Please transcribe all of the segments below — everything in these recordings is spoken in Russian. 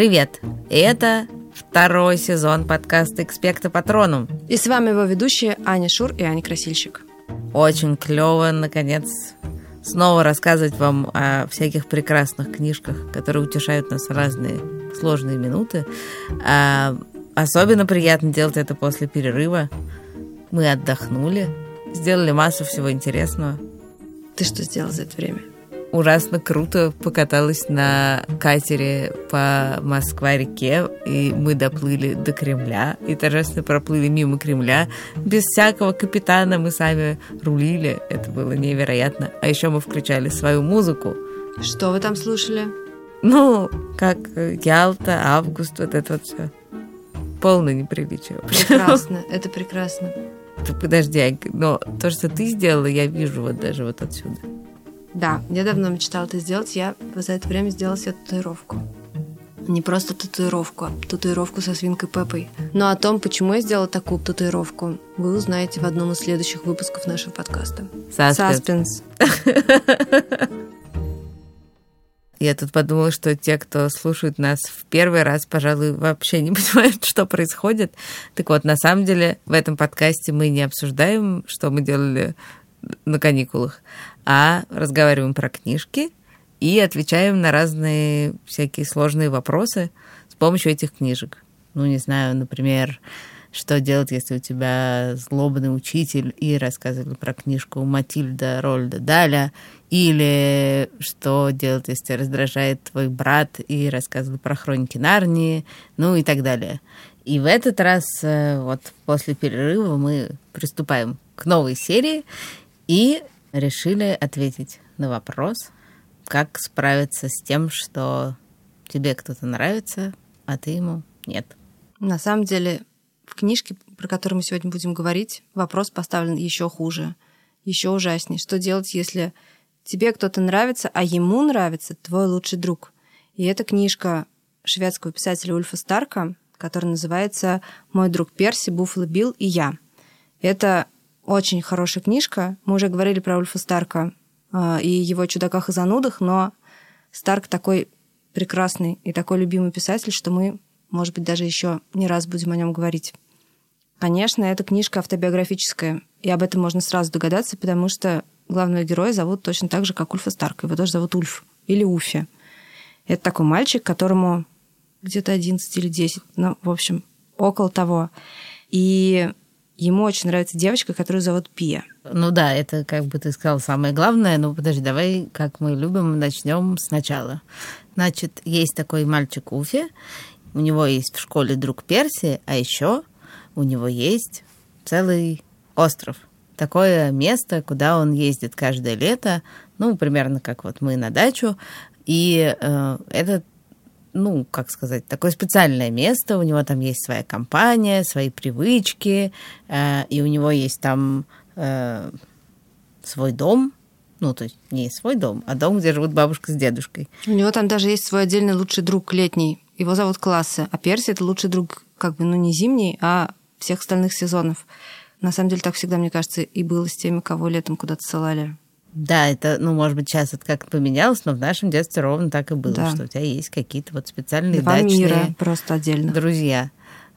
Привет! Это второй сезон подкаста «Экспекта Патроном». И с вами его ведущие Аня Шур и Аня Красильщик. Очень клево, наконец, снова рассказывать вам о всяких прекрасных книжках, которые утешают нас в разные сложные минуты. А особенно приятно делать это после перерыва. Мы отдохнули, сделали массу всего интересного. Ты что сделал за это время? Ужасно круто покаталась на катере по Москва-реке, и мы доплыли до Кремля, и торжественно проплыли мимо Кремля. Без всякого капитана мы сами рулили. Это было невероятно. А еще мы включали свою музыку. Что вы там слушали? Ну, как Ялта, Август, вот это вот все. Полное неприличие. Прекрасно, это прекрасно. Подожди, но то, что ты сделала, я вижу вот даже вот отсюда. Да, я давно мечтала это сделать. Я за это время сделала себе татуировку. Не просто татуировку, а татуировку со свинкой Пеппой. Но о том, почему я сделала такую татуировку, вы узнаете в одном из следующих выпусков нашего подкаста. Саспенс. Я тут подумала, что те, кто слушает нас в первый раз, пожалуй, вообще не понимают, что происходит. Так вот, на самом деле, в этом подкасте мы не обсуждаем, что мы делали на каникулах, а разговариваем про книжки и отвечаем на разные всякие сложные вопросы с помощью этих книжек. Ну, не знаю, например, что делать, если у тебя злобный учитель, и рассказывали про книжку Матильда Рольда Даля, или что делать, если тебя раздражает твой брат, и рассказывали про хроники Нарнии, ну и так далее. И в этот раз, э, вот после перерыва, мы приступаем к новой серии, и решили ответить на вопрос, как справиться с тем, что тебе кто-то нравится, а ты ему нет. На самом деле, в книжке, про которую мы сегодня будем говорить, вопрос поставлен еще хуже, еще ужаснее. Что делать, если тебе кто-то нравится, а ему нравится твой лучший друг? И эта книжка шведского писателя Ульфа Старка, которая называется «Мой друг Перси, Буффало Билл и я». Это очень хорошая книжка. Мы уже говорили про Ульфа Старка э, и его «Чудаках и занудах», но Старк такой прекрасный и такой любимый писатель, что мы, может быть, даже еще не раз будем о нем говорить. Конечно, эта книжка автобиографическая, и об этом можно сразу догадаться, потому что главного героя зовут точно так же, как Ульфа Старка. Его тоже зовут Ульф или Уфи. Это такой мальчик, которому где-то 11 или 10, ну, в общем, около того. И ему очень нравится девочка, которую зовут Пия. Ну да, это, как бы ты сказал, самое главное. Ну подожди, давай, как мы любим, начнем сначала. Значит, есть такой мальчик Уфи, у него есть в школе друг Перси, а еще у него есть целый остров. Такое место, куда он ездит каждое лето, ну, примерно как вот мы на дачу. И э, этот ну, как сказать, такое специальное место. У него там есть своя компания, свои привычки, э, и у него есть там э, свой дом. Ну, то есть не свой дом, а дом, где живут бабушка с дедушкой. У него там даже есть свой отдельный лучший друг летний. Его зовут Класса. А Перси это лучший друг, как бы, ну, не зимний, а всех остальных сезонов. На самом деле так всегда, мне кажется, и было с теми, кого летом куда-то ссылали. Да, это, ну, может быть, сейчас это как-то поменялось, но в нашем детстве ровно так и было, да. что у тебя есть какие-то вот специальные Два дачные мира просто отдельно. друзья.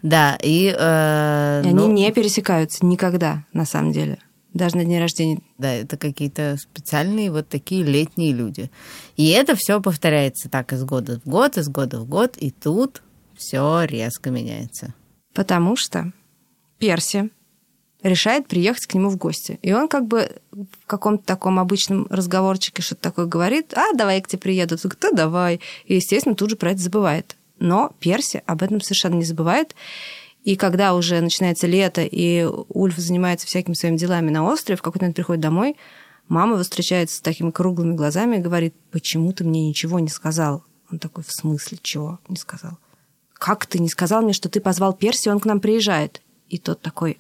Да, и... Э, и ну, они не пересекаются никогда, на самом деле. Даже на дне рождения. Да, это какие-то специальные вот такие летние люди. И это все повторяется так из года в год, из года в год, и тут все резко меняется. Потому что Перси решает приехать к нему в гости. И он как бы в каком-то таком обычном разговорчике что-то такое говорит, а, давай я к тебе приеду. Ты говорит, давай. И, естественно, тут же про это забывает. Но Перси об этом совершенно не забывает. И когда уже начинается лето, и Ульф занимается всякими своими делами на острове, в какой-то момент приходит домой, мама его встречается с такими круглыми глазами и говорит, почему ты мне ничего не сказал? Он такой, в смысле, чего не сказал? Как ты не сказал мне, что ты позвал Перси, он к нам приезжает? И тот такой,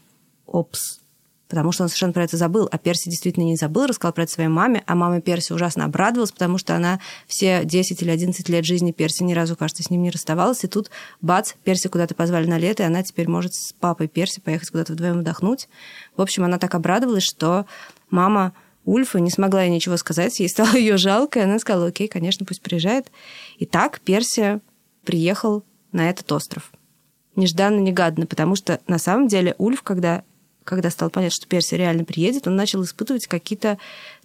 опс, потому что он совершенно про это забыл, а Перси действительно не забыл, рассказал про это своей маме, а мама Перси ужасно обрадовалась, потому что она все 10 или 11 лет жизни Перси ни разу, кажется, с ним не расставалась, и тут, бац, Перси куда-то позвали на лето, и она теперь может с папой Перси поехать куда-то вдвоем отдохнуть. В общем, она так обрадовалась, что мама Ульфа не смогла ей ничего сказать, ей стало ее жалко, и она сказала, окей, конечно, пусть приезжает. И так Перси приехал на этот остров. Нежданно-негаданно, потому что на самом деле Ульф, когда, когда стал понять, что Перси реально приедет, он начал испытывать какие-то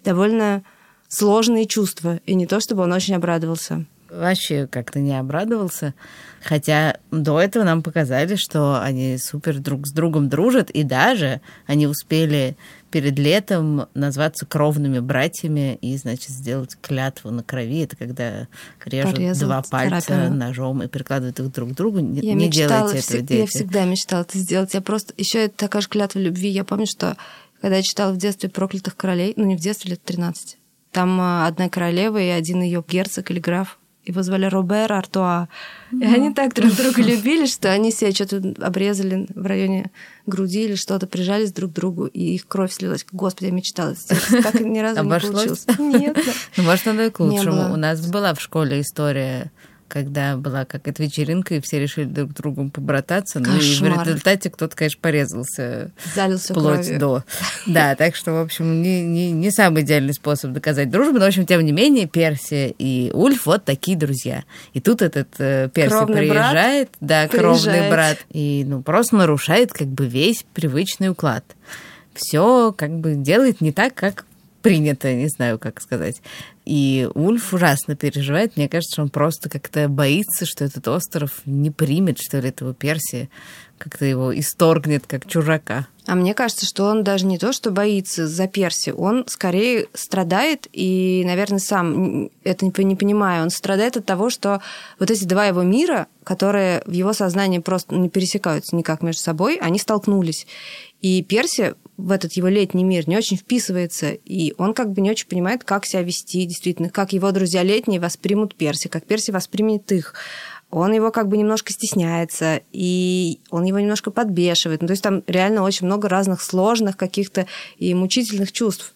довольно сложные чувства. И не то, чтобы он очень обрадовался вообще как-то не обрадовался. Хотя до этого нам показали, что они супер друг с другом дружат, и даже они успели перед летом назваться кровными братьями и, значит, сделать клятву на крови. Это когда режут Порезал два пальца царапину. ножом и прикладывают их друг к другу. Не, я не мечтала, делайте этого, дети. Я всегда мечтала это сделать. Я просто... Еще это такая же клятва любви. Я помню, что когда я читала в детстве «Проклятых королей», ну, не в детстве, лет 13, там а, одна королева и один ее герцог или граф его звали Робер Артуа. И они так друг друга любили, что они себе что-то обрезали в районе груди или что-то, прижались друг к другу, и их кровь слилась. Господи, я мечтала. Так ни разу не получилось. Нет. Ну, может, оно и к лучшему. У нас была в школе история когда была какая-то вечеринка, и все решили друг другу побрататься. Ну и в результате кто-то, конечно, порезался Залился вплоть кровью. до. Да, так что, в общем, не, не, не самый идеальный способ доказать дружбу, но, в общем, тем не менее, Перси и Ульф вот такие друзья. И тут этот э, Перси кровный приезжает, брат да, приезжает. кровный брат, и ну просто нарушает как бы весь привычный уклад. Все как бы делает не так, как принято, не знаю, как сказать. И Ульф ужасно переживает. Мне кажется, он просто как-то боится, что этот остров не примет, что ли, этого Персия, как-то его исторгнет, как чужака. А мне кажется, что он даже не то, что боится за Перси, он скорее страдает, и, наверное, сам это не понимаю, он страдает от того, что вот эти два его мира, которые в его сознании просто не пересекаются никак между собой, они столкнулись. И Перси в этот его летний мир не очень вписывается, и он как бы не очень понимает, как себя вести, действительно, как его друзья летние воспримут Перси, как Перси воспримет их. Он его как бы немножко стесняется, и он его немножко подбешивает. Ну, то есть там реально очень много разных сложных каких-то и мучительных чувств.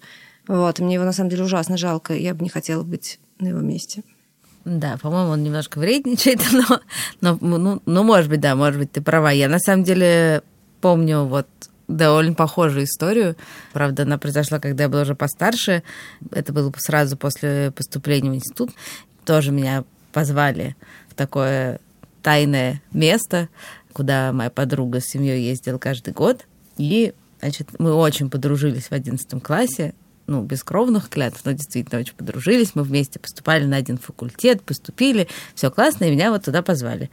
Вот, мне его на самом деле ужасно жалко, я бы не хотела быть на его месте. Да, по-моему, он немножко вредничает, но, но ну, ну, может быть, да, может быть, ты права. Я на самом деле помню вот довольно похожую историю. Правда, она произошла, когда я была уже постарше. Это было сразу после поступления в институт. Тоже меня позвали в такое тайное место, куда моя подруга с семьей ездила каждый год. И, значит, мы очень подружились в одиннадцатом классе. Ну, без кровных клятв, но действительно очень подружились. Мы вместе поступали на один факультет, поступили, все классно, и меня вот туда позвали.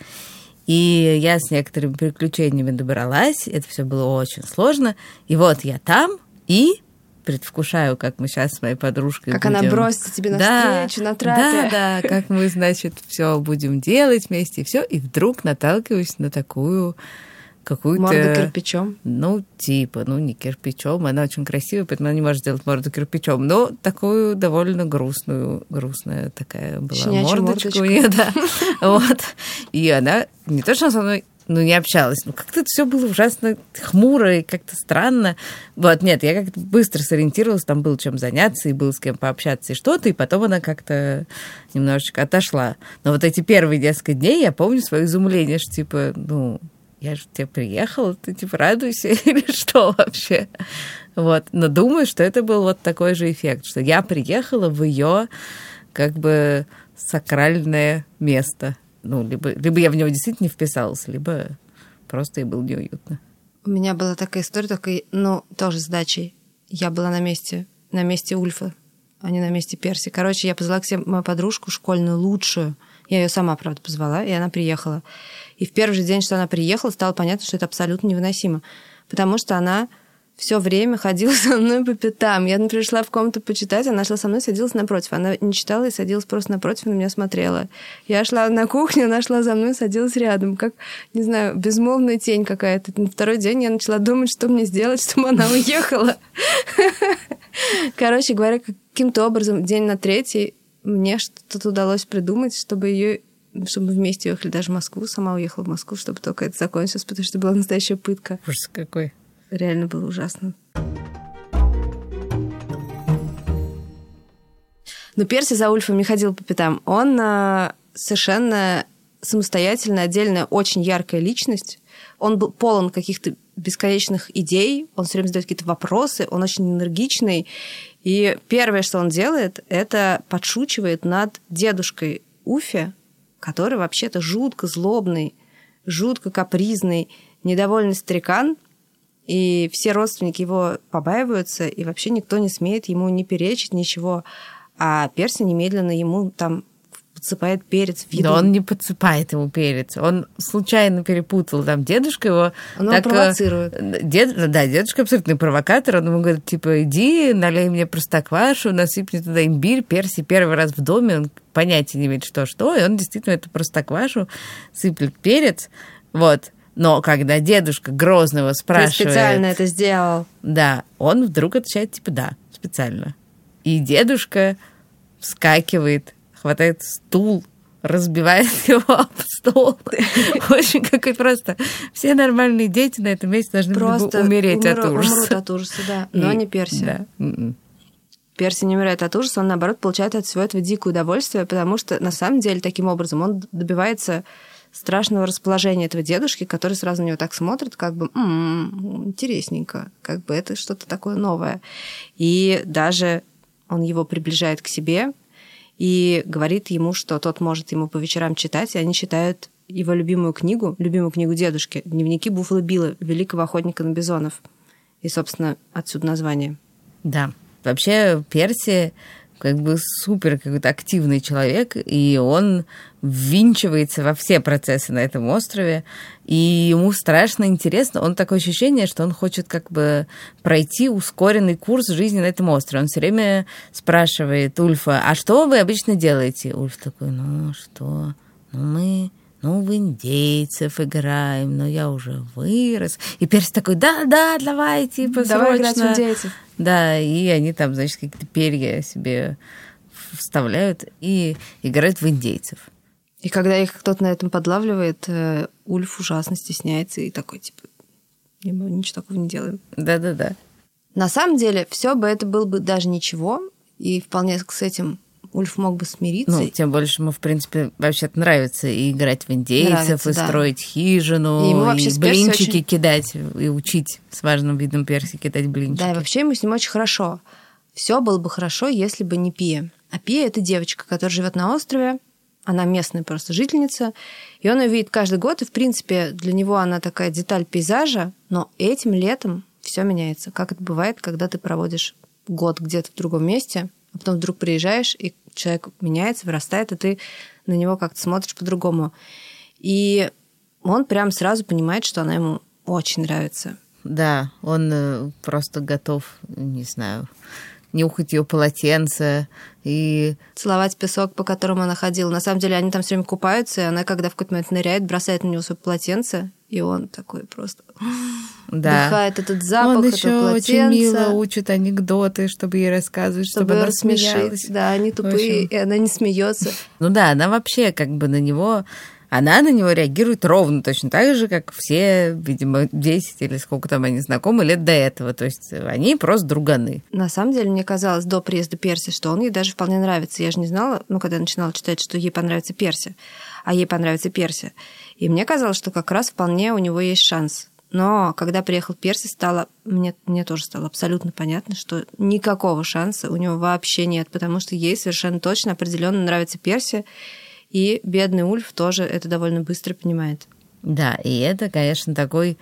И я с некоторыми приключениями добралась. Это все было очень сложно. И вот я там и предвкушаю, как мы сейчас с моей подружкой как будем... она бросится тебе навстречу да, на трапе. Да, да, как мы, значит, все будем делать вместе, и все. И вдруг наталкиваюсь на такую какую-то... Морду кирпичом? Ну, типа, ну, не кирпичом. Она очень красивая, поэтому она не может сделать морду кирпичом. Но такую довольно грустную, грустная такая была Щенячья мордочка, мордочка у нее, да. Вот. И она не то, что со мной ну, не общалась. Ну, как-то это все было ужасно хмуро и как-то странно. Вот, нет, я как-то быстро сориентировалась, там было чем заняться, и было с кем пообщаться, и что-то, и потом она как-то немножечко отошла. Но вот эти первые несколько дней я помню свое изумление, что, типа, ну, я же тебе приехала, ты типа радуйся или что вообще? Вот. Но думаю, что это был вот такой же эффект, что я приехала в ее как бы сакральное место. Ну, либо, либо я в него действительно не вписалась, либо просто и было неуютно. У меня была такая история, только, ну, тоже с дачей. Я была на месте, на месте Ульфа, а не на месте Перси. Короче, я позвала к себе мою подружку школьную, лучшую. Я ее сама, правда, позвала, и она приехала. И в первый же день, что она приехала, стало понятно, что это абсолютно невыносимо. Потому что она все время ходила со мной по пятам. Я, например, шла в комнату почитать, она шла со мной, садилась напротив. Она не читала и садилась просто напротив, на меня смотрела. Я шла на кухню, она шла за мной, садилась рядом, как, не знаю, безмолвная тень какая-то. На второй день я начала думать, что мне сделать, чтобы она уехала. Короче говоря, каким-то образом день на третий мне что-то удалось придумать, чтобы ее чтобы мы вместе уехали даже в Москву, сама уехала в Москву, чтобы только это закончилось, потому что это была настоящая пытка. Ужас какой. Реально было ужасно. Но Перси за Ульфом не ходил по пятам. Он а, совершенно самостоятельная, отдельная, очень яркая личность. Он был полон каких-то бесконечных идей, он все время задает какие-то вопросы, он очень энергичный. И первое, что он делает, это подшучивает над дедушкой Уфе, который вообще-то жутко злобный, жутко капризный, недовольный старикан, и все родственники его побаиваются, и вообще никто не смеет ему не перечить ничего. А Перси немедленно ему там подсыпает перец в еду. Да он не подсыпает ему перец. Он случайно перепутал. Там дедушка его... Он так, э, провоцирует. Дед, да, дедушка абсолютный провокатор. Он ему говорит, типа, иди, налей мне простоквашу, насыпь мне туда имбирь, перси первый раз в доме. Он понятия не имеет, что что. И он действительно эту простоквашу сыплет перец. Вот. Но когда дедушка Грозного спрашивает... Ты специально это сделал. Да, он вдруг отвечает, типа, да, специально. И дедушка вскакивает, хватает стул, разбивает его об стол. Очень какой просто... Все нормальные дети на этом месте должны Просто были бы умереть умру- от ужаса. Умрут от ужаса, да. Но И- не Перси. Да. М-м. Перси не умирает от ужаса, он, наоборот, получает от всего этого дикое удовольствие, потому что, на самом деле, таким образом он добивается страшного расположения этого дедушки, который сразу на него так смотрит, как бы «М, интересненько, как бы это что-то такое новое. И даже он его приближает к себе и говорит ему, что тот может ему по вечерам читать, и они читают его любимую книгу, любимую книгу дедушки, дневники Буффало Билла, великого охотника на бизонов. И, собственно, отсюда название. Да. Вообще Перси как бы супер какой-то активный человек, и он ввинчивается во все процессы на этом острове, и ему страшно интересно. Он такое ощущение, что он хочет как бы пройти ускоренный курс жизни на этом острове. Он все время спрашивает Ульфа, а что вы обычно делаете? Ульф такой, ну что, ну мы ну, в индейцев играем, но я уже вырос. И Перси такой, да-да, давай, типа, Давай срочно. играть в индейцев. Да, и они там, значит, какие-то перья себе вставляют и играют в индейцев. И когда их кто-то на этом подлавливает, э, Ульф ужасно стесняется и такой, типа, «Не, мы ничего такого не делаем. Да-да-да. На самом деле, все бы это было бы даже ничего, и вполне с этим Ульф мог бы смириться. Ну, тем больше ему, в принципе, вообще-то нравится и играть в индейцев, Нравится, и да. строить хижину, И ему вообще и блинчики очень- кидать, и учить с важным видом перси кидать блинчики. Да, и вообще ему с ним очень хорошо. Все было бы хорошо, если бы не Пия. А Пия это девочка, которая живет на острове. Она местная просто жительница. И он ее видит каждый год. И, в принципе, для него она такая деталь пейзажа. Но этим летом все меняется. Как это бывает, когда ты проводишь год где-то в другом месте, а потом вдруг приезжаешь, и человек меняется, вырастает, и ты на него как-то смотришь по-другому. И он прям сразу понимает, что она ему очень нравится. Да, он э, просто готов, не знаю, нюхать ее полотенце и целовать песок, по которому она ходила. На самом деле они там все время купаются, и она, когда в какой-то момент ныряет, бросает на него свое полотенце, и он такой просто да. вдыхает этот запах, Он это еще полотенце, очень мило учит анекдоты, чтобы ей рассказывать, чтобы, чтобы она рассмешить. смеялась. Да, они тупые, и она не смеется. Ну да, она вообще как бы на него, она на него реагирует ровно точно так же, как все, видимо, 10 или сколько там они знакомы лет до этого. То есть они просто друганы. На самом деле, мне казалось до приезда Перси, что он ей даже вполне нравится. Я же не знала, ну, когда я начинала читать, что ей понравится Перси, а ей понравится Перси. И мне казалось, что как раз вполне у него есть шанс. Но когда приехал Перси, стало, мне, мне тоже стало абсолютно понятно, что никакого шанса у него вообще нет, потому что ей совершенно точно, определенно нравится Перси, и бедный Ульф тоже это довольно быстро понимает. Да, и это, конечно, такой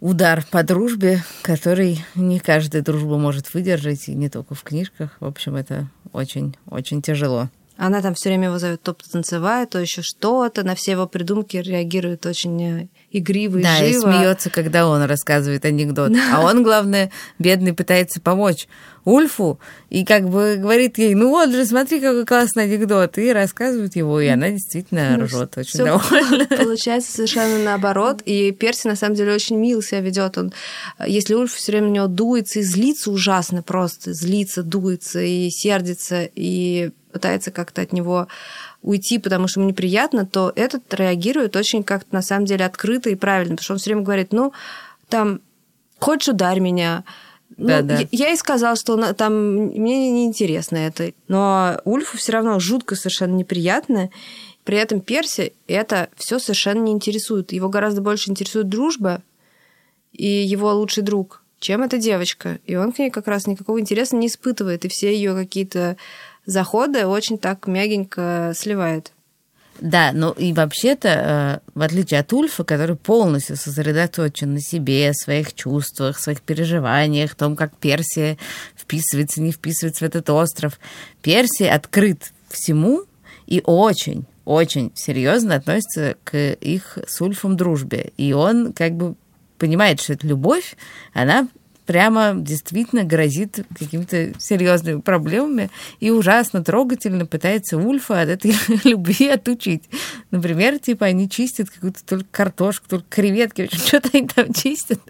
удар по дружбе, который не каждая дружба может выдержать, и не только в книжках. В общем, это очень-очень тяжело. Она там все время его зовет то танцевать, то еще что-то, на все его придумки реагирует очень э, игриво и да, и живо. смеется, когда он рассказывает анекдот. А он, главное, бедный, пытается помочь Ульфу и как бы говорит ей, ну вот же, смотри, какой классный анекдот, и рассказывает его, и она действительно Ну, ржет очень всё довольна. Получается совершенно наоборот. И Перси на самом деле очень мило себя ведет. Он, если Ульф все время на него дуется и злится ужасно просто, злится, дуется и сердится, и пытается как-то от него уйти, потому что ему неприятно, то этот реагирует очень как-то на самом деле открыто и правильно, потому что он все время говорит, ну, там, хочешь ударь меня, ну, Да-да. я, я и сказал, что там мне неинтересно это. Но Ульфу все равно жутко совершенно неприятно. При этом Перси это все совершенно не интересует. Его гораздо больше интересует дружба и его лучший друг, чем эта девочка. И он к ней как раз никакого интереса не испытывает. И все ее какие-то заходы очень так мягенько сливает. Да, ну и вообще-то, э, в отличие от Ульфа, который полностью сосредоточен на себе, своих чувствах, своих переживаниях, том, как Персия вписывается, не вписывается в этот остров, Персия открыт всему и очень, очень серьезно относится к их с Ульфом дружбе. И он как бы понимает, что эта любовь, она прямо действительно грозит какими-то серьезными проблемами и ужасно трогательно пытается Ульфа от этой любви отучить. Например, типа они чистят какую-то только картошку, только креветки, что-то они там чистят.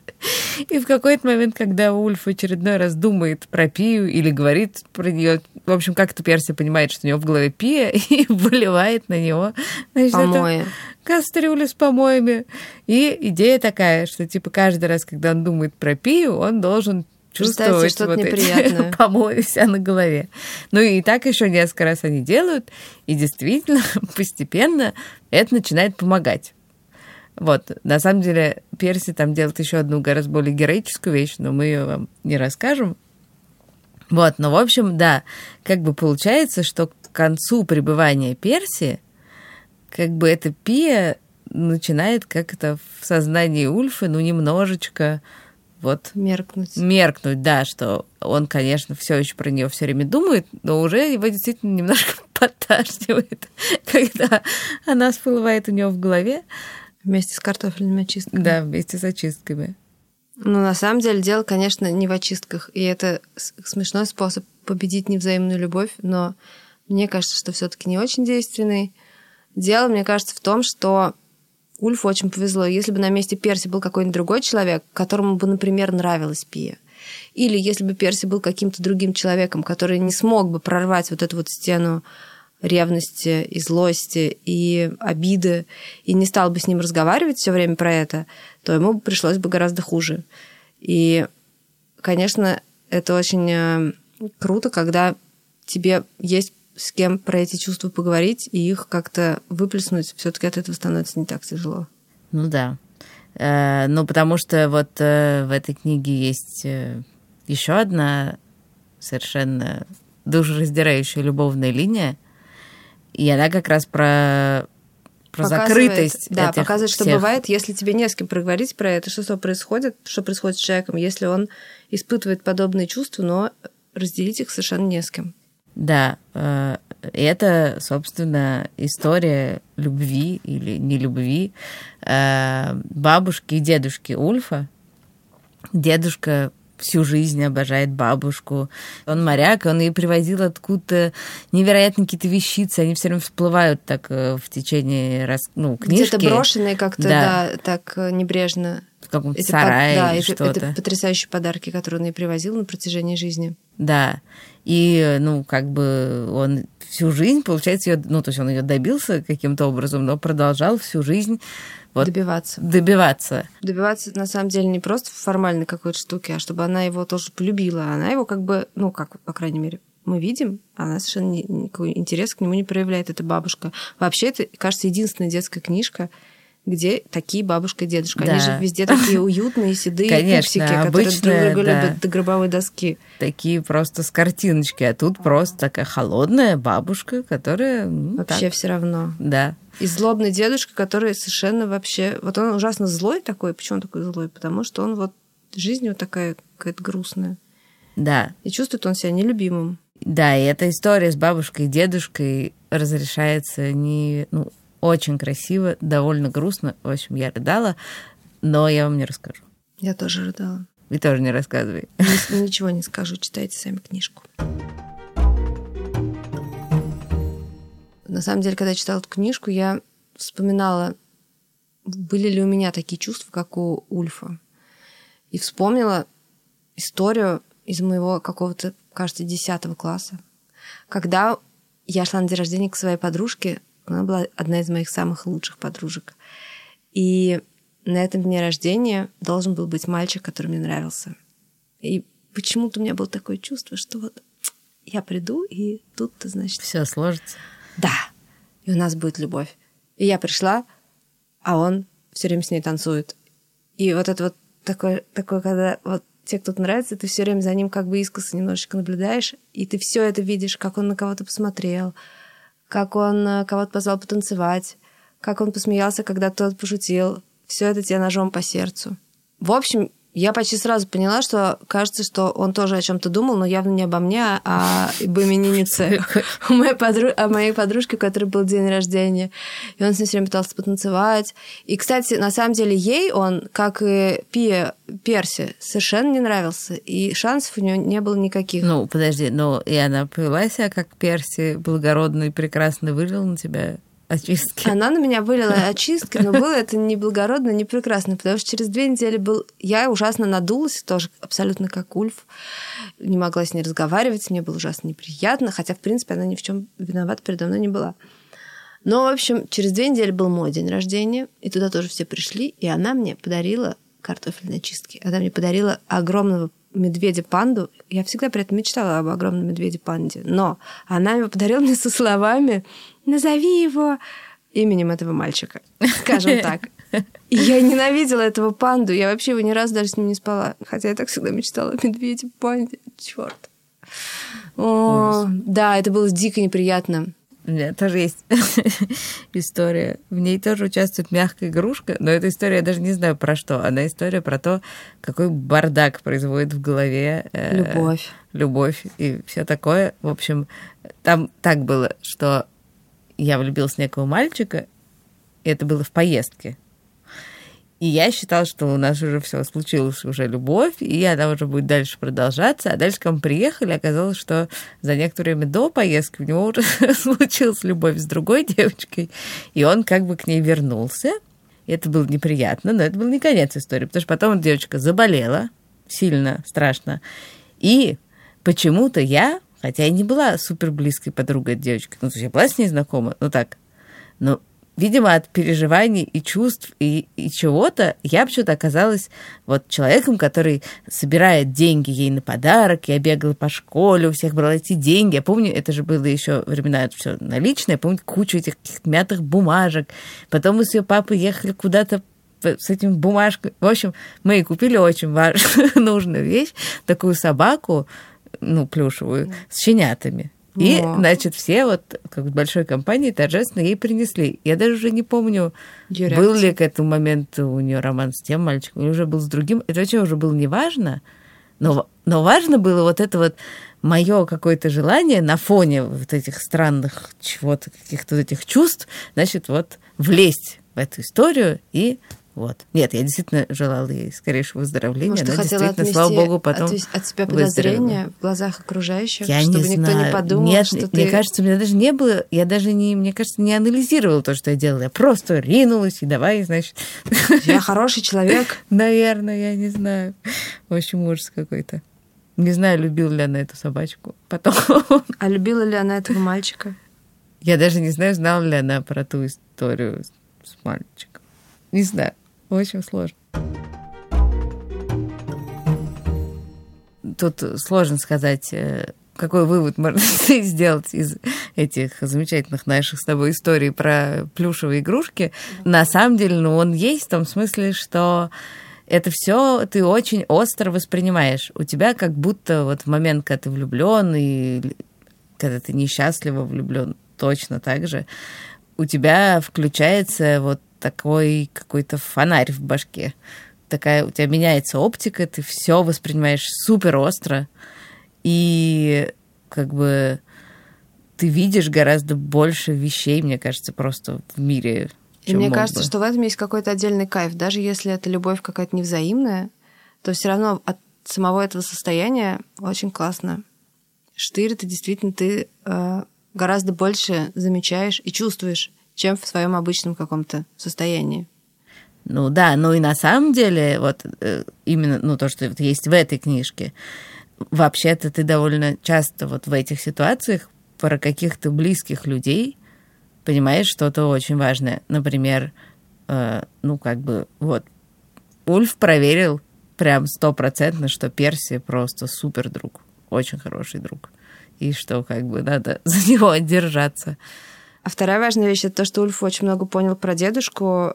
И в какой-то момент, когда Ульф очередной раз думает про Пию или говорит про нее, в общем, как-то Перси понимает, что у него в голове Пия, и выливает на него значит, Помои. Кастрюлю с помоями. И идея такая, что типа каждый раз, когда он думает про Пию, он должен чувствовать что-то вот неприятное. помои вся на голове. Ну и так еще несколько раз они делают, и действительно постепенно это начинает помогать. Вот, на самом деле, Перси там делает еще одну гораздо более героическую вещь, но мы ее вам не расскажем. Вот, но, в общем, да, как бы получается, что к концу пребывания Перси, как бы эта Пия начинает как-то в сознании Ульфа, ну, немножечко вот меркнуть. Меркнуть, да, что он, конечно, все еще про нее все время думает, но уже его действительно немножко подташнивает, когда она всплывает у него в голове. Вместе с картофельными очистками. Да, вместе с очистками. Ну, на самом деле, дело, конечно, не в очистках. И это смешной способ победить невзаимную любовь, но мне кажется, что все таки не очень действенный. Дело, мне кажется, в том, что Ульфу очень повезло. Если бы на месте Перси был какой-нибудь другой человек, которому бы, например, нравилась Пия, или если бы Перси был каким-то другим человеком, который не смог бы прорвать вот эту вот стену ревности и злости и обиды, и не стал бы с ним разговаривать все время про это, то ему пришлось бы гораздо хуже. И, конечно, это очень э, круто, когда тебе есть с кем про эти чувства поговорить и их как-то выплеснуть. Все-таки от этого становится не так тяжело. Ну да. Э, ну, потому что вот э, в этой книге есть еще одна совершенно душераздирающая любовная линия, и она как раз про про закрытость. Да, этих показывает, что всех... бывает, если тебе не с кем проговорить про это, что, что происходит, что происходит с человеком, если он испытывает подобные чувства, но разделить их совершенно не с кем. Да, э, это, собственно, история любви или нелюбви э, бабушки и дедушки Ульфа. Дедушка всю жизнь обожает бабушку. Он моряк, он ей привозил откуда-то невероятно какие-то вещицы, они все время всплывают так э, в течение раз, ну, книжки. Где-то брошенные как-то, да. да, так небрежно. В каком-то это сарае да, или что-то. Это потрясающие подарки, которые он ей привозил на протяжении жизни. Да. И, ну, как бы он всю жизнь, получается, ее, ну, то есть он ее добился каким-то образом, но продолжал всю жизнь вот добиваться. Добиваться. Добиваться, на самом деле, не просто формальной какой-то штуки, а чтобы она его тоже полюбила. Она его как бы, ну, как, по крайней мере, мы видим, она совершенно никакой интерес к нему не проявляет, эта бабушка. Вообще, это, кажется, единственная детская книжка, где такие бабушка и дедушка. Да. Они же везде такие уютные, седые Конечно, пупсики, которые друг друга да. любят до гробовой доски. Такие просто с картиночки, а тут просто такая холодная бабушка, которая... Ну, Вообще так. все равно. Да. И злобный дедушка, который совершенно вообще... Вот он ужасно злой такой. Почему он такой злой? Потому что он вот... Жизнь вот такая какая-то грустная. Да. И чувствует он себя нелюбимым. Да, и эта история с бабушкой и дедушкой разрешается не... Ну, очень красиво, довольно грустно. В общем, я рыдала, но я вам не расскажу. Я тоже рыдала. Вы тоже не рассказывай. Ничего не скажу, читайте сами книжку. На самом деле, когда я читала эту книжку, я вспоминала, были ли у меня такие чувства, как у Ульфа. И вспомнила историю из моего какого-то, кажется, десятого класса, когда я шла на день рождения к своей подружке, она была одна из моих самых лучших подружек. И на этом дне рождения должен был быть мальчик, который мне нравился. И почему-то у меня было такое чувство, что вот я приду, и тут, значит... Все сложится. Да. И у нас будет любовь. И я пришла, а он все время с ней танцует. И вот это вот такое, такое когда вот те, кто нравится, ты все время за ним как бы искоса немножечко наблюдаешь, и ты все это видишь, как он на кого-то посмотрел, как он э, кого-то позвал потанцевать, как он посмеялся, когда тот пошутил. Все это тебе ножом по сердцу. В общем, я почти сразу поняла, что кажется, что он тоже о чем-то думал, но явно не обо мне, а об имениннице у моей, подру... о моей подружке, у которой был день рождения. И он с ней все время пытался потанцевать. И, кстати, на самом деле ей он, как и Пия Перси, совершенно не нравился. И шансов у нее не было никаких. Ну, подожди, но и она повела себя как Перси, благородно и прекрасно вылил на тебя очистки. Она на меня вылила очистки, но было это не благородно, не прекрасно, потому что через две недели был... Я ужасно надулась, тоже абсолютно как Ульф. Не могла с ней разговаривать, мне было ужасно неприятно, хотя, в принципе, она ни в чем виновата передо мной не была. Но, в общем, через две недели был мой день рождения, и туда тоже все пришли, и она мне подарила картофельные чистки. Она мне подарила огромного медведя-панду. Я всегда при этом мечтала об огромном медведе-панде. Но она его подарила мне со словами «Назови его именем этого мальчика», скажем так. И я ненавидела этого панду. Я вообще его ни разу даже с ним не спала. Хотя я так всегда мечтала о медведе-панде. Черт. О, да, это было дико неприятно. У меня тоже есть история. В ней тоже участвует мягкая игрушка, но эта история я даже не знаю про что. Она история про то, какой бардак производит в голове э, любовь. Любовь и все такое. В общем, там так было, что я влюбилась в некого мальчика, и это было в поездке. И я считала, что у нас уже все случилось, уже любовь, и она уже будет дальше продолжаться. А дальше, когда мы приехали, оказалось, что за некоторое время до поездки у него уже случилась любовь с другой девочкой, и он как бы к ней вернулся. И это было неприятно, но это был не конец истории, потому что потом девочка заболела сильно, страшно. И почему-то я, хотя я не была супер близкой подругой девочки, ну, то есть я была с ней знакома, ну так, но видимо, от переживаний и чувств и, и чего-то, я почему-то оказалась вот человеком, который собирает деньги ей на подарок. Я бегала по школе, у всех брала эти деньги. Я помню, это же было еще времена, это все наличное. Я помню кучу этих мятых бумажек. Потом мы с ее папой ехали куда-то с этим бумажкой. В общем, мы и купили очень важную, нужную вещь, такую собаку, ну, плюшевую, с щенятами. И, О. значит, все вот как в большой компании торжественно ей принесли. Я даже уже не помню, Ее был ли к этому моменту у нее роман с тем мальчиком, или уже был с другим. Это вообще уже было неважно. Но, но важно было вот это вот мое какое-то желание на фоне вот этих странных чего-то, каких-то вот этих чувств, значит, вот влезть в эту историю и вот. Нет, я действительно желала ей скорейшего выздоровления. Может, Она действительно, отвести, слава богу, потом от себя подозрения в глазах окружающих, я чтобы не никто знаю. не подумал, Нет, что мне ты... кажется, у меня даже не было, я даже не, мне кажется, не анализировала то, что я делала. Я просто ринулась и давай, значит... Я хороший человек. Наверное, я не знаю. В общем, ужас какой-то. Не знаю, любила ли она эту собачку потом. А любила ли она этого мальчика? Я даже не знаю, знала ли она про ту историю с мальчиком. Не знаю. Очень сложно. Тут сложно сказать, э, какой вывод можно сделать из этих замечательных наших с тобой историй про плюшевые игрушки. На самом деле, ну, он есть в том смысле, что это все ты очень остро воспринимаешь. У тебя как будто вот в момент, когда ты влюблен и когда ты несчастливо влюблен, точно так же, у тебя включается вот такой какой-то фонарь в башке. Такая у тебя меняется оптика, ты все воспринимаешь супер остро, и как бы ты видишь гораздо больше вещей, мне кажется, просто в мире. И мне кажется, бы. что в этом есть какой-то отдельный кайф. Даже если это любовь какая-то невзаимная, то все равно от самого этого состояния очень классно. Штырь, ты действительно ты э, гораздо больше замечаешь и чувствуешь чем в своем обычном каком-то состоянии. Ну да, ну и на самом деле, вот э, именно ну, то, что есть в этой книжке, вообще-то ты довольно часто вот в этих ситуациях про каких-то близких людей понимаешь что-то очень важное. Например, э, ну как бы вот Ульф проверил прям стопроцентно, что Перси просто супер друг, очень хороший друг, и что как бы надо за него держаться. А вторая важная вещь это то, что Ульф очень много понял про дедушку,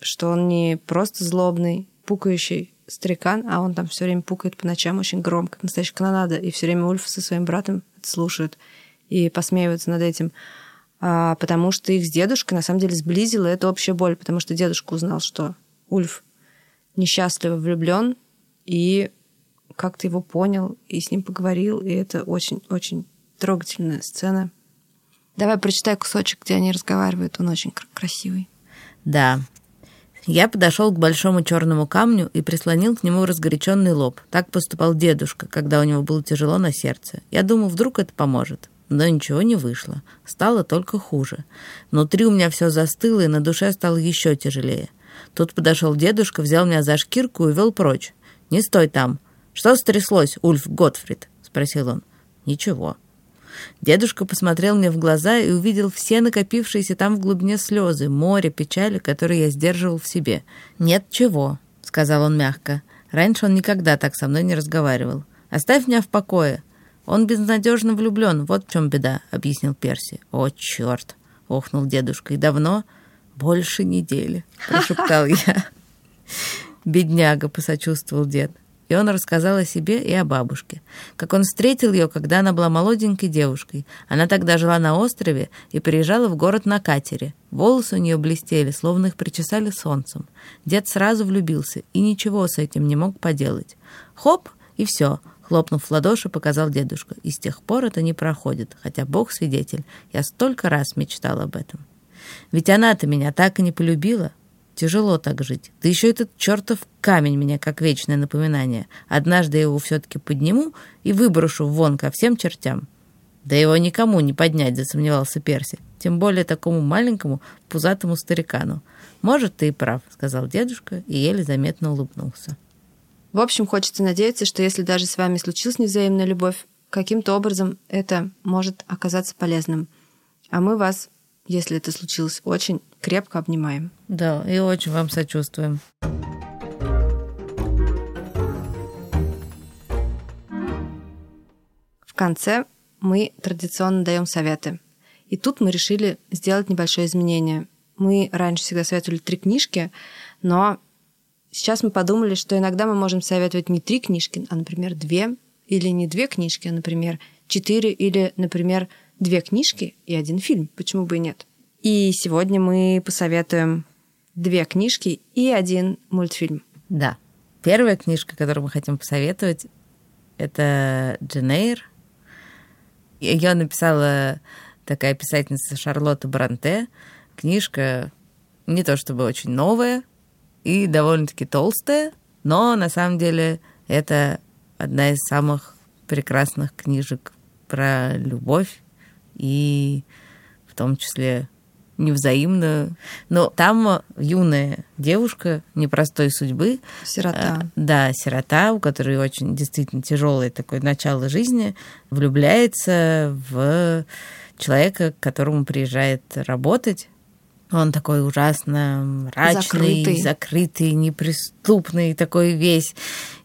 что он не просто злобный, пукающий старикан, а он там все время пукает по ночам очень громко, настоящая канонада, и все время Ульф со своим братом это слушают и посмеиваются над этим. а, потому что их с дедушкой на самом деле сблизила эта общая боль, потому что дедушка узнал, что Ульф несчастливо влюблен и как-то его понял и с ним поговорил, и это очень-очень трогательная сцена. Давай прочитай кусочек, где они разговаривают, он очень красивый. Да. Я подошел к большому черному камню и прислонил к нему разгоряченный лоб. Так поступал дедушка, когда у него было тяжело на сердце. Я думал, вдруг это поможет. Но ничего не вышло. Стало только хуже. Внутри у меня все застыло, и на душе стало еще тяжелее. Тут подошел дедушка, взял меня за шкирку и вел прочь. «Не стой там!» «Что стряслось, Ульф Готфрид?» — спросил он. «Ничего». Дедушка посмотрел мне в глаза и увидел все накопившиеся там в глубине слезы, море печали, которые я сдерживал в себе. «Нет чего», — сказал он мягко. Раньше он никогда так со мной не разговаривал. «Оставь меня в покое. Он безнадежно влюблен, вот в чем беда», — объяснил Перси. «О, черт!» — охнул дедушка. «И давно?» «Больше недели», — прошептал я. «Бедняга», — посочувствовал дед. И он рассказал о себе и о бабушке. Как он встретил ее, когда она была молоденькой девушкой. Она тогда жила на острове и приезжала в город на катере. Волосы у нее блестели, словно их причесали солнцем. Дед сразу влюбился и ничего с этим не мог поделать. Хоп, и все. Хлопнув в ладоши, показал дедушка. И с тех пор это не проходит, хотя Бог свидетель. Я столько раз мечтал об этом. Ведь она-то меня так и не полюбила. Тяжело так жить. Да еще этот чертов камень меня как вечное напоминание. Однажды я его все-таки подниму и выброшу вон ко всем чертям. Да его никому не поднять, засомневался Перси. Тем более такому маленькому пузатому старикану. Может, ты и прав, сказал дедушка и еле заметно улыбнулся. В общем, хочется надеяться, что если даже с вами случилась невзаимная любовь, каким-то образом это может оказаться полезным. А мы вас если это случилось, очень крепко обнимаем. Да, и очень вам сочувствуем. В конце мы традиционно даем советы. И тут мы решили сделать небольшое изменение. Мы раньше всегда советовали три книжки, но сейчас мы подумали, что иногда мы можем советовать не три книжки, а, например, две, или не две книжки, а, например, четыре, или, например, две книжки и один фильм. Почему бы и нет? И сегодня мы посоветуем две книжки и один мультфильм. Да. Первая книжка, которую мы хотим посоветовать, это Дженейр. Ее написала такая писательница Шарлотта Бранте. Книжка не то чтобы очень новая и довольно-таки толстая, но на самом деле это одна из самых прекрасных книжек про любовь и в том числе невзаимно. Но там юная девушка непростой судьбы. Сирота. Э, да, сирота, у которой очень действительно тяжелое такое начало жизни, влюбляется в человека, к которому приезжает работать. Он такой ужасно мрачный, закрытый, закрытый неприступный, такой весь.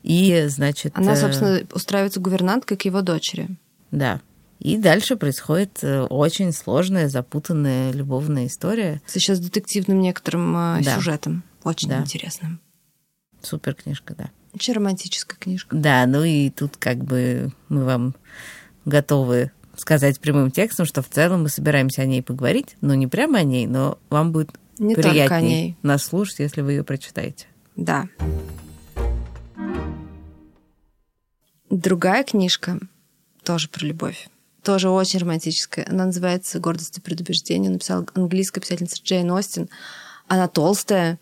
И, значит... Она, э, собственно, устраивается гувернанткой к его дочери. Да. И дальше происходит э, очень сложная, запутанная любовная история. Сейчас с детективным некоторым э, да. сюжетом. Очень да. интересным. Супер книжка, да. Очень романтическая книжка. Да, ну и тут как бы мы вам готовы сказать прямым текстом, что в целом мы собираемся о ней поговорить, но не прямо о ней, но вам будет не приятнее нас слушать, если вы ее прочитаете. Да. Другая книжка тоже про любовь тоже очень романтическая. Она называется «Гордость и предубеждение». Написала английская писательница Джейн Остин. Она толстая,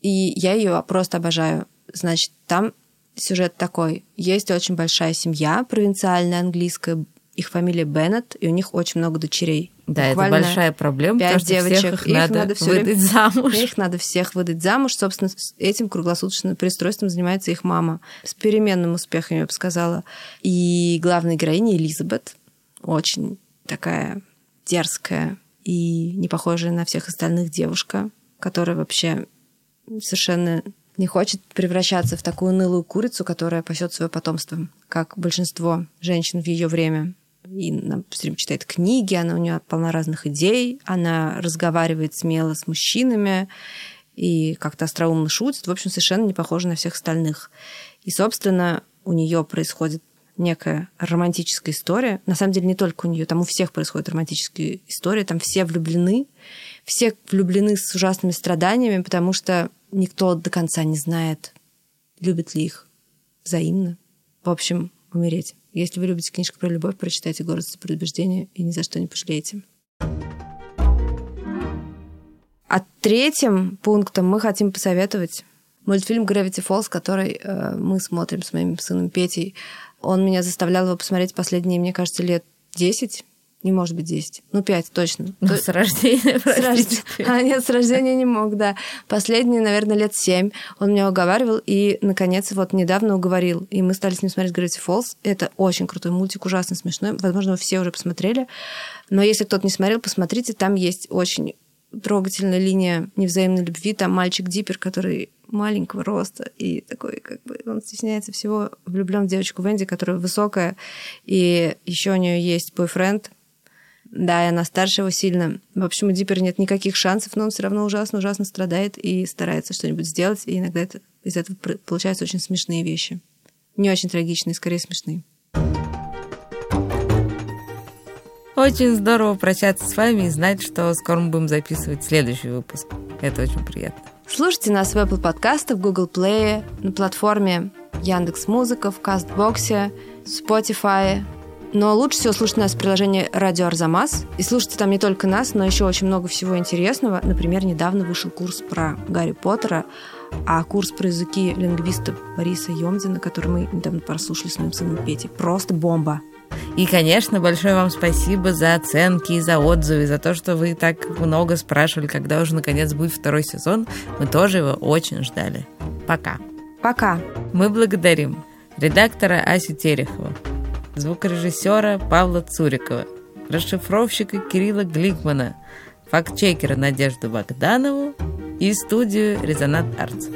и я ее просто обожаю. Значит, там сюжет такой. Есть очень большая семья, провинциальная английская, их фамилия Беннет, и у них очень много дочерей. Да, Буквально это большая проблема, потому девочек. Что всех их, надо, надо все выдать время, замуж. Их надо всех выдать замуж. Собственно, этим круглосуточным пристройством занимается их мама. С переменным успехом, я бы сказала. И главная героиня Элизабет, очень такая дерзкая и не похожая на всех остальных девушка, которая вообще совершенно не хочет превращаться в такую нылую курицу, которая пасет свое потомство, как большинство женщин в ее время и она все время читает книги, она у нее полна разных идей, она разговаривает смело с мужчинами и как-то остроумно шутит, в общем, совершенно не похожа на всех остальных. И, собственно, у нее происходит некая романтическая история. На самом деле не только у нее, там у всех происходит романтическая история, там все влюблены, все влюблены с ужасными страданиями, потому что никто до конца не знает, любят ли их взаимно. В общем, умереть. Если вы любите книжку про любовь, прочитайте «Город предубеждения» и ни за что не пожалеете. А третьим пунктом мы хотим посоветовать мультфильм Gravity Falls, который э, мы смотрим с моим сыном Петей. Он меня заставлял его посмотреть последние, мне кажется, лет 10, не может быть 10, ну 5 точно. Ну, с рождения, с рождения. А, нет, с рождения не мог, да. Последние, наверное, лет 7 он меня уговаривал, и, наконец, вот недавно уговорил. И мы стали с ним смотреть Gravity Falls. Это очень крутой мультик, ужасно смешной. Возможно, вы все уже посмотрели. Но если кто-то не смотрел, посмотрите, там есть очень трогательная линия невзаимной любви. Там мальчик Диппер, который маленького роста и такой, как бы, он стесняется всего, влюблен в девочку Венди, которая высокая, и еще у нее есть бойфренд, да, и она старше его сильно. В общем, у Диппера нет никаких шансов, но он все равно ужасно-ужасно страдает и старается что-нибудь сделать, и иногда это, из этого получаются очень смешные вещи. Не очень трагичные, скорее смешные. Очень здорово прощаться с вами и знать, что скоро мы будем записывать следующий выпуск. Это очень приятно. Слушайте нас в Apple подкастах, в Google Play, на платформе Яндекс Музыка, в Кастбоксе, Spotify. Но лучше всего слушать нас в приложении «Радио Арзамас». И слушайте там не только нас, но еще очень много всего интересного. Например, недавно вышел курс про Гарри Поттера, а курс про языки лингвиста Бориса Емдина, который мы недавно прослушали с моим сыном Петей. Просто бомба! И, конечно, большое вам спасибо за оценки и за отзывы, за то, что вы так много спрашивали, когда уже наконец будет второй сезон. Мы тоже его очень ждали. Пока. Пока. Мы благодарим редактора Асю Терехова, звукорежиссера Павла Цурикова, расшифровщика Кирилла Гликмана, фактчекера Надежду Богданову и студию «Резонант Артс».